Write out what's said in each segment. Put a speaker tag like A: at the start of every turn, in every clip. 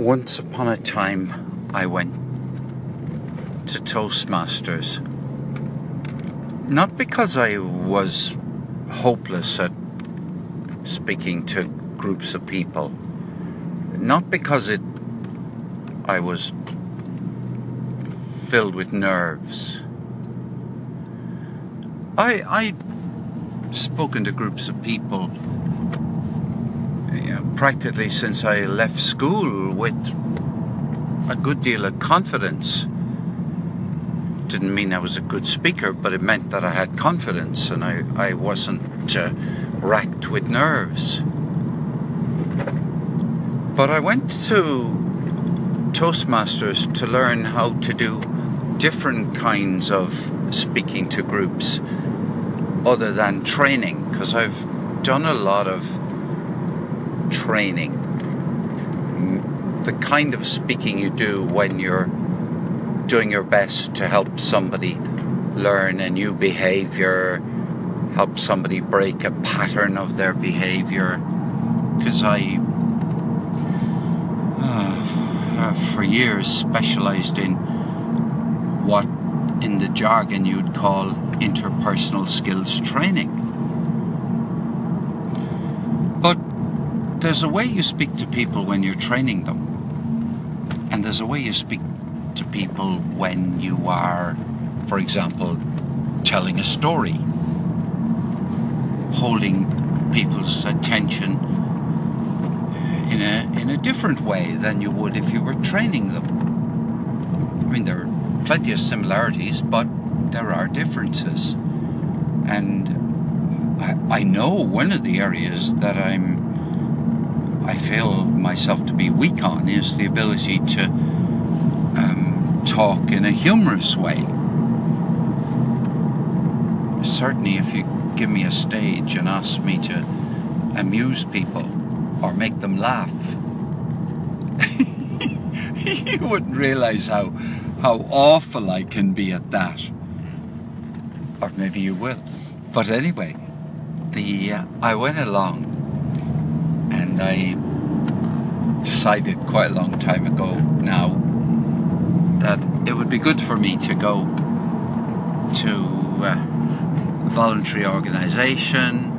A: Once upon a time, I went to Toastmasters. Not because I was hopeless at speaking to groups of people, not because it I was filled with nerves. I I spoken to groups of people practically since I left school with a good deal of confidence. Didn't mean I was a good speaker, but it meant that I had confidence and I, I wasn't uh, racked with nerves. But I went to Toastmasters to learn how to do different kinds of speaking to groups other than training because I've done a lot of training. The kind of speaking you do when you're doing your best to help somebody learn a new behavior, help somebody break a pattern of their behavior. Because I, uh, for years, specialized in what in the jargon you'd call interpersonal skills training. There's a way you speak to people when you're training them, and there's a way you speak to people when you are, for example, telling a story, holding people's attention in a in a different way than you would if you were training them. I mean, there are plenty of similarities, but there are differences, and I, I know one of the areas that I'm I feel myself to be weak on is the ability to um, talk in a humorous way. Certainly, if you give me a stage and ask me to amuse people or make them laugh, you wouldn't realize how how awful I can be at that. Or maybe you will. But anyway, the uh, I went along I decided quite a long time ago now that it would be good for me to go to uh, a voluntary organization.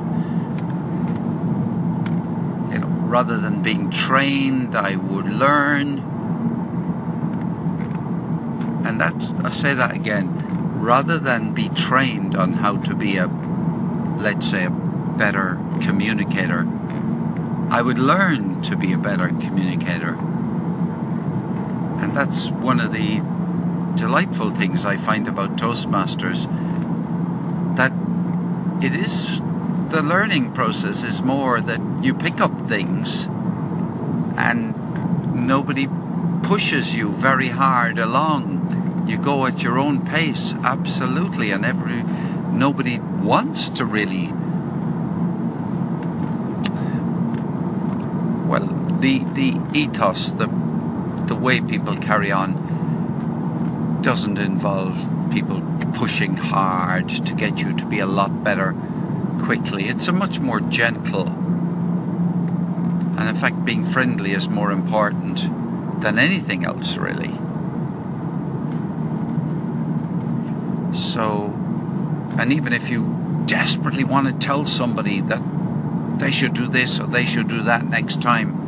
A: You know, rather than being trained, I would learn. And that's, I say that again, rather than be trained on how to be a, let's say, a better communicator, I would learn to be a better communicator. And that's one of the delightful things I find about Toastmasters that it is the learning process is more that you pick up things and nobody pushes you very hard along. You go at your own pace, absolutely, and every nobody wants to really well, the the ethos, the the way people carry on, doesn't involve people pushing hard to get you to be a lot better quickly. It's a much more gentle, and in fact, being friendly is more important than anything else, really. So, and even if you desperately want to tell somebody that they should do this or they should do that next time.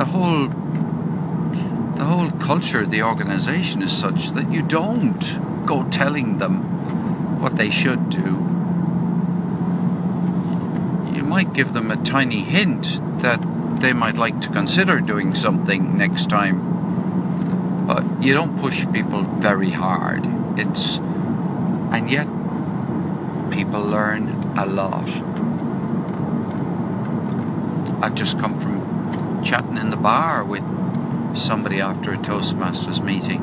A: The whole the whole culture of the organization is such that you don't go telling them what they should do. You might give them a tiny hint that they might like to consider doing something next time. But you don't push people very hard. It's and yet people learn a lot. I've just come from chatting in the bar with somebody after a Toastmasters meeting.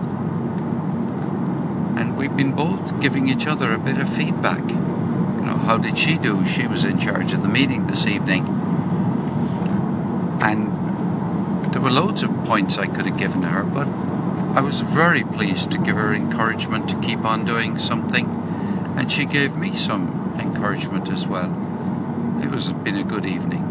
A: And we've been both giving each other a bit of feedback. You know, how did she do? She was in charge of the meeting this evening. And there were loads of points I could have given her, but I was very pleased to give her encouragement to keep on doing something. And she gave me some encouragement as well. It was been a good evening.